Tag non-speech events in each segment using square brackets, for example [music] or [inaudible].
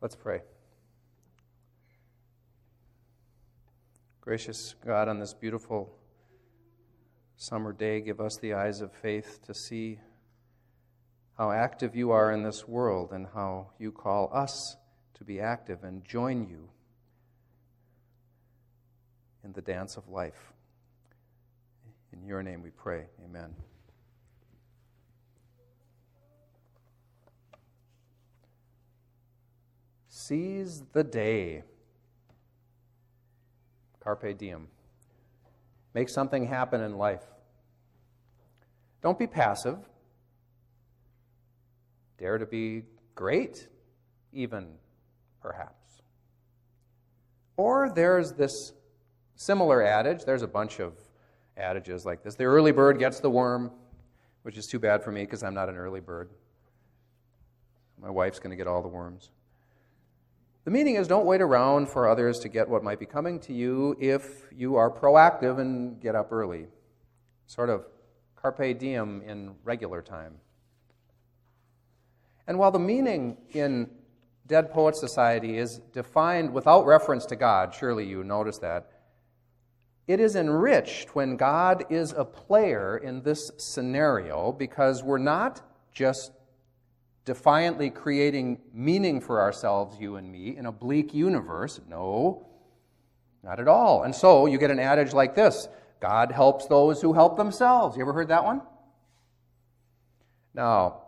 Let's pray. Gracious God, on this beautiful summer day, give us the eyes of faith to see how active you are in this world and how you call us to be active and join you in the dance of life. In your name we pray. Amen. Seize the day. Carpe diem. Make something happen in life. Don't be passive. Dare to be great, even perhaps. Or there's this similar adage. There's a bunch of adages like this. The early bird gets the worm, which is too bad for me because I'm not an early bird. My wife's going to get all the worms. The meaning is don't wait around for others to get what might be coming to you if you are proactive and get up early. Sort of carpe diem in regular time. And while the meaning in Dead Poet Society is defined without reference to God, surely you notice that, it is enriched when God is a player in this scenario because we're not just defiantly creating meaning for ourselves, you and me, in a bleak universe. No, not at all. And so you get an adage like this God helps those who help themselves. You ever heard that one? Now,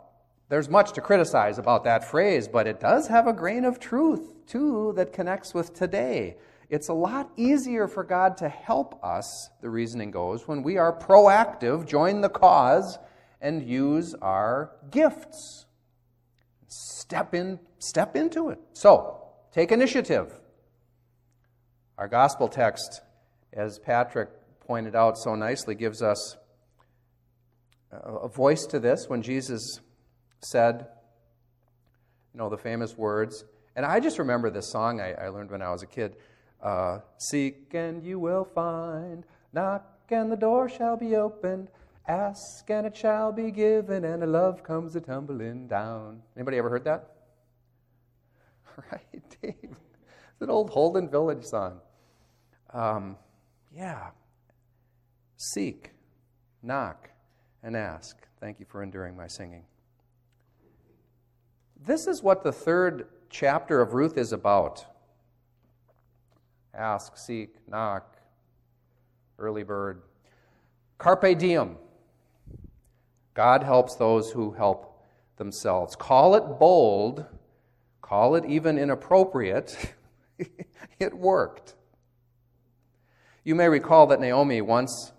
there's much to criticize about that phrase, but it does have a grain of truth, too, that connects with today. It's a lot easier for God to help us, the reasoning goes, when we are proactive, join the cause, and use our gifts. Step in, step into it. So, take initiative. Our gospel text, as Patrick pointed out so nicely, gives us a voice to this when Jesus said, you know, the famous words. And I just remember this song I, I learned when I was a kid uh, Seek and you will find, knock and the door shall be opened. Ask and it shall be given, and a love comes a tumbling down. Anybody ever heard that? [laughs] Right, Dave. It's an old Holden Village song. Um, yeah. Seek, knock, and ask. Thank you for enduring my singing. This is what the third chapter of Ruth is about ask, seek, knock, early bird. Carpe diem. God helps those who help themselves. Call it bold, call it even inappropriate. [laughs] it worked. You may recall that Naomi once,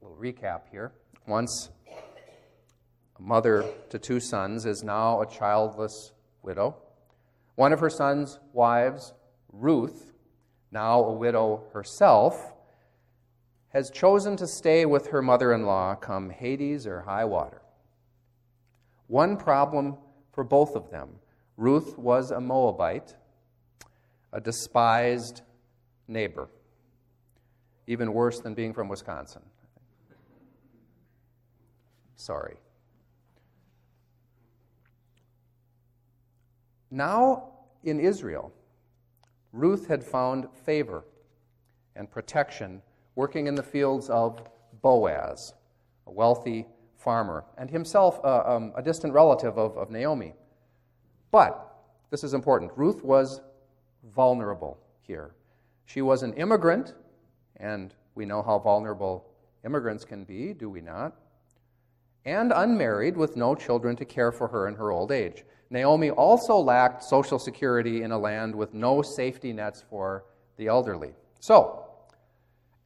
a little recap here, once a mother to two sons, is now a childless widow. One of her sons' wives, Ruth, now a widow herself, has chosen to stay with her mother in law come Hades or high water. One problem for both of them Ruth was a Moabite, a despised neighbor, even worse than being from Wisconsin. Sorry. Now in Israel, Ruth had found favor and protection working in the fields of Boaz, a wealthy farmer, and himself uh, um, a distant relative of, of Naomi. But, this is important, Ruth was vulnerable here. She was an immigrant, and we know how vulnerable immigrants can be, do we not? And unmarried with no children to care for her in her old age. Naomi also lacked social security in a land with no safety nets for the elderly. So,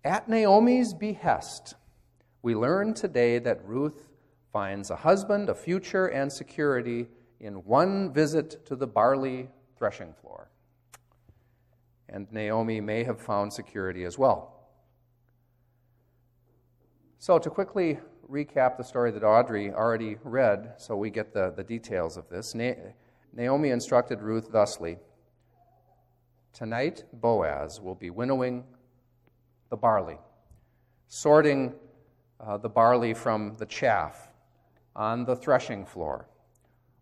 at Naomi's behest, we learn today that Ruth finds a husband, a future, and security in one visit to the barley threshing floor. And Naomi may have found security as well. So, to quickly recap the story that Audrey already read, so we get the, the details of this, Na- Naomi instructed Ruth thusly Tonight, Boaz will be winnowing the barley, sorting uh, the barley from the chaff on the threshing floor.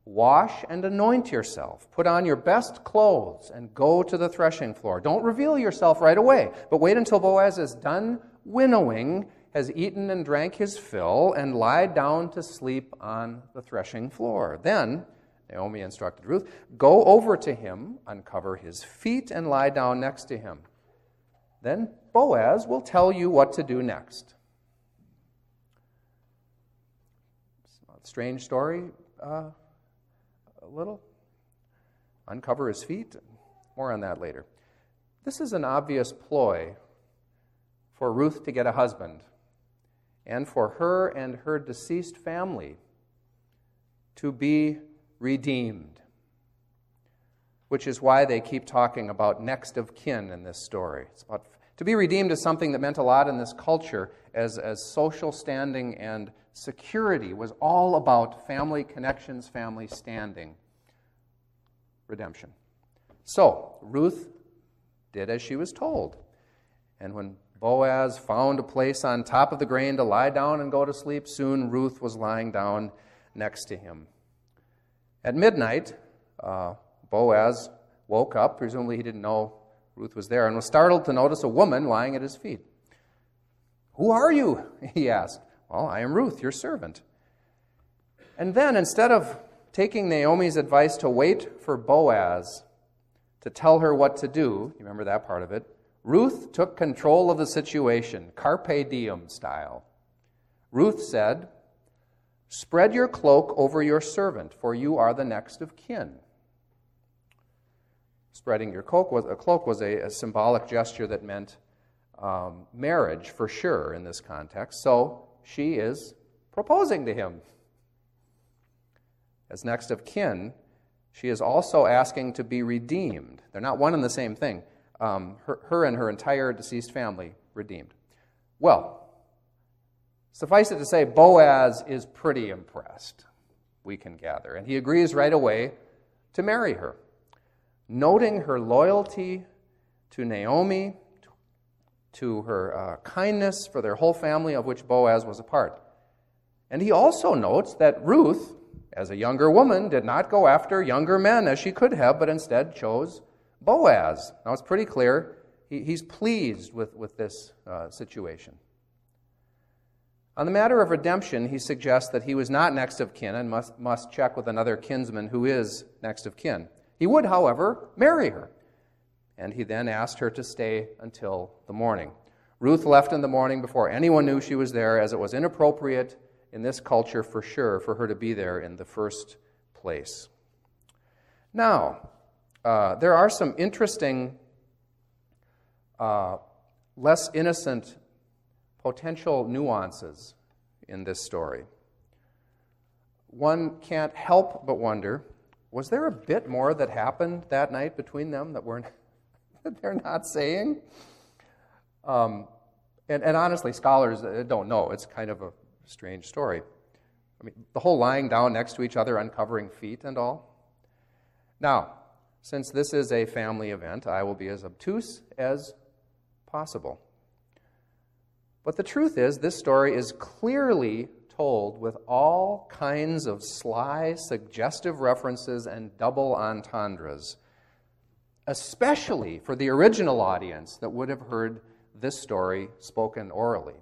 Wash and anoint yourself. Put on your best clothes and go to the threshing floor. Don't reveal yourself right away, but wait until Boaz is done winnowing, has eaten and drank his fill, and lie down to sleep on the threshing floor. Then, Naomi instructed Ruth, go over to him, uncover his feet, and lie down next to him. Then Boaz will tell you what to do next. Strange story. Uh, a little, uncover his feet. More on that later. This is an obvious ploy for Ruth to get a husband and for her and her deceased family to be redeemed, which is why they keep talking about next of kin in this story. It's about, to be redeemed is something that meant a lot in this culture as, as social standing and security was all about family connections, family standing, redemption. So, Ruth did as she was told. And when Boaz found a place on top of the grain to lie down and go to sleep, soon Ruth was lying down next to him. At midnight, uh, Boaz woke up. Presumably, he didn't know Ruth was there and was startled to notice a woman lying at his feet. Who are you? [laughs] he asked. Well, I am Ruth, your servant. And then, instead of taking Naomi's advice to wait for Boaz to tell her what to do, you remember that part of it, Ruth took control of the situation, carpe diem style. Ruth said, Spread your cloak over your servant, for you are the next of kin. Spreading your cloak was, a cloak was a, a symbolic gesture that meant um, marriage for sure in this context. So she is proposing to him. As next of kin, she is also asking to be redeemed. They're not one and the same thing. Um, her, her and her entire deceased family redeemed. Well, suffice it to say, Boaz is pretty impressed, we can gather, and he agrees right away to marry her. Noting her loyalty to Naomi to her uh, kindness for their whole family, of which Boaz was a part. And he also notes that Ruth, as a younger woman, did not go after younger men as she could have, but instead chose Boaz. Now it's pretty clear he, he's pleased with, with this uh, situation. On the matter of redemption, he suggests that he was not next of kin and must, must check with another kinsman who is next of kin. He would, however, marry her and he then asked her to stay until the morning. Ruth left in the morning before anyone knew she was there, as it was inappropriate in this culture for sure for her to be there in the first place. Now, uh, there are some interesting, uh, less innocent potential nuances in this story. One can't help but wonder was there a bit more that happened that night between them that weren't [laughs] that they're not saying? Um, and, and, honestly, scholars uh, don't know. It's kind of a strange story. I mean, the whole lying down next to each other, uncovering feet and all. Now, since this is a family event, I will be as obtuse as possible. But the truth is, this story is clearly told with all kinds of sly, suggestive references and double entendres especially for the original audience that would have heard this story spoken orally.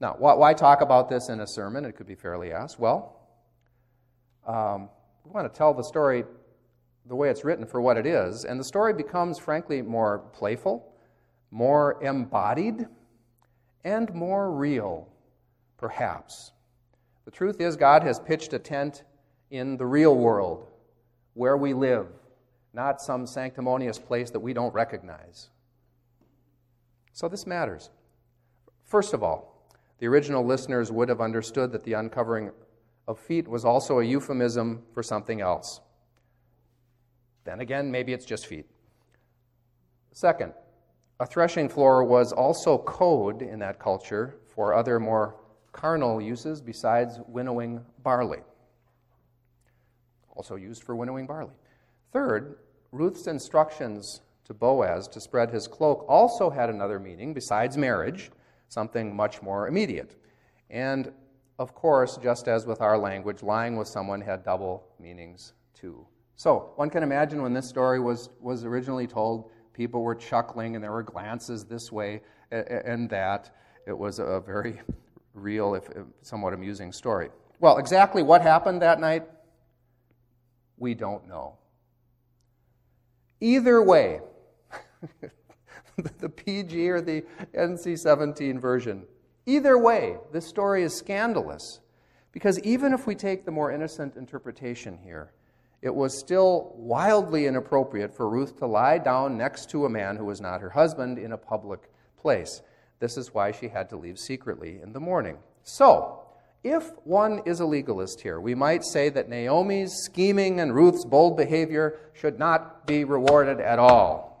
Now, why talk about this in a sermon? It could be fairly asked. Well, um, we want to tell the story the way it's written for what it is, and the story becomes, frankly, more playful, more embodied, and more real, perhaps. The truth is, God has pitched a tent in the real world where we live not some sanctimonious place that we don't recognize. So this matters. First of all, the original listeners would have understood that the uncovering of feet was also a euphemism for something else. Then again, maybe it's just feet. Second, a threshing floor was also code in that culture for other more carnal uses besides winnowing barley. Also used for winnowing barley. Third, Ruth's instructions to Boaz to spread his cloak also had another meaning besides marriage, something much more immediate. And of course, just as with our language, lying with someone had double meanings too. So, one can imagine when this story was, was originally told, people were chuckling and there were glances this way and that. It was a very real, if somewhat amusing story. Well, exactly what happened that night, we don't know. Either way, [laughs] the PG or the NC 17 version, either way, this story is scandalous. Because even if we take the more innocent interpretation here, it was still wildly inappropriate for Ruth to lie down next to a man who was not her husband in a public place. This is why she had to leave secretly in the morning. So, if one is a legalist here, we might say that Naomi's scheming and Ruth's bold behavior should not be rewarded at all.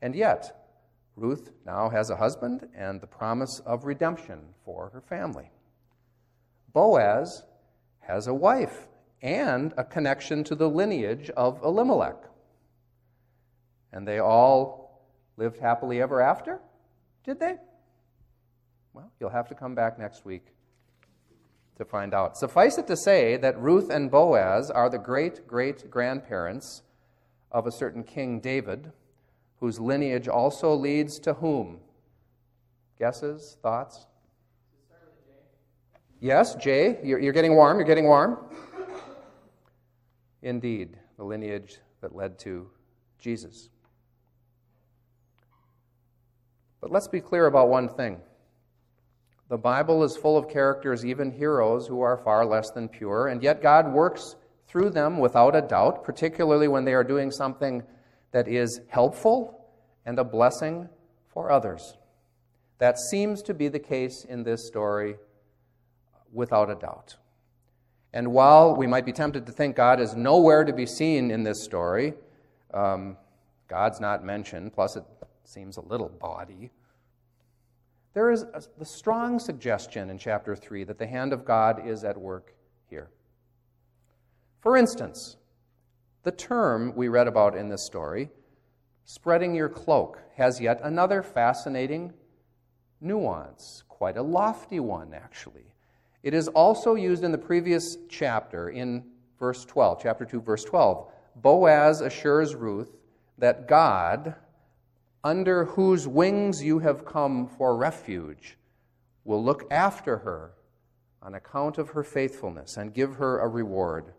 And yet, Ruth now has a husband and the promise of redemption for her family. Boaz has a wife and a connection to the lineage of Elimelech. And they all lived happily ever after? Did they? Well, you'll have to come back next week to find out. Suffice it to say that Ruth and Boaz are the great great grandparents of a certain King David, whose lineage also leads to whom? Guesses? Thoughts? Yes, Jay, you're, getting warm, you're getting warm indeed the lineage that led to Jesus. But let's be clear about one thing. The Bible is full of characters, even heroes, who are far less than pure, and yet God works through them without a doubt, particularly when they are doing something that is helpful and a blessing for others. That seems to be the case in this story without a doubt. And while we might be tempted to think God is nowhere to be seen in this story, um, God's not mentioned, plus it seems a little bawdy. There is a, the strong suggestion in chapter 3 that the hand of God is at work here. For instance, the term we read about in this story, spreading your cloak, has yet another fascinating nuance, quite a lofty one, actually. It is also used in the previous chapter, in verse 12, chapter 2, verse 12. Boaz assures Ruth that God, under whose wings you have come for refuge, will look after her on account of her faithfulness and give her a reward.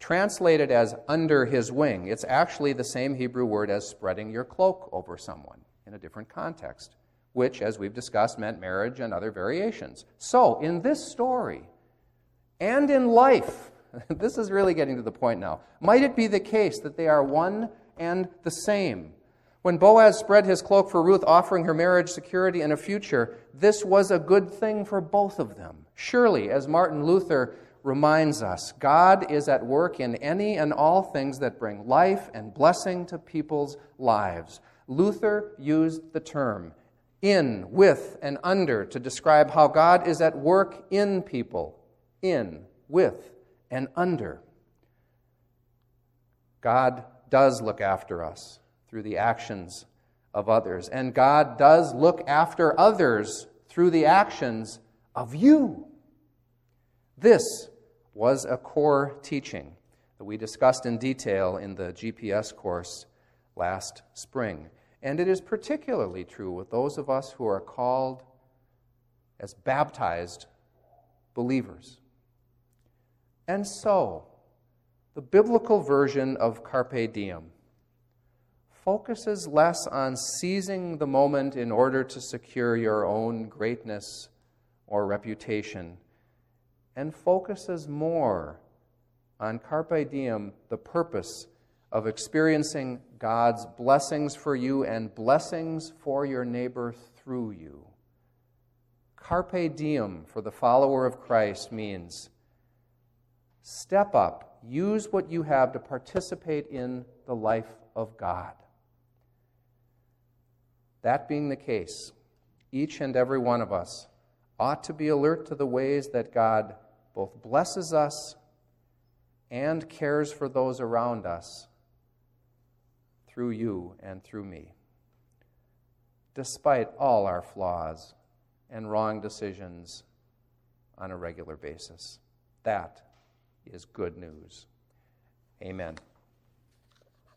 Translated as under his wing, it's actually the same Hebrew word as spreading your cloak over someone in a different context which, as we've discussed, meant marriage and other variations. So, in this story, and in life, [laughs] this is really getting to the point now. Might it be the case that they are one and the same? When Boaz spread his cloak for Ruth, offering her marriage security and a future, this was a good thing for both of them. Surely, as Martin Luther reminds us, God is at work in any and all things that bring life and blessing to people's lives. Luther used the term in, with, and under to describe how God is at work in people, in, with, and under. God does look after us through the actions of others, and God does look after others through the actions of you. This was a core teaching that we discussed in detail in the GPS course last spring. And it is particularly true with those of us who are called as baptized believers. And so, the biblical version of Carpe Diem focuses less on seizing the moment in order to secure your own greatness or reputation, and focuses more on Carpe Diem, the purpose of experiencing God's blessings for you and blessings for your neighbor through you. Carpe diem for the follower of Christ means step up, use what you have to participate in the life of God. That being the case, each and every one of us ought to be alert to the ways that God both blesses us and cares for those around us through you and through me. Despite all our flaws and wrong decisions on a regular basis. That is good news. Amen.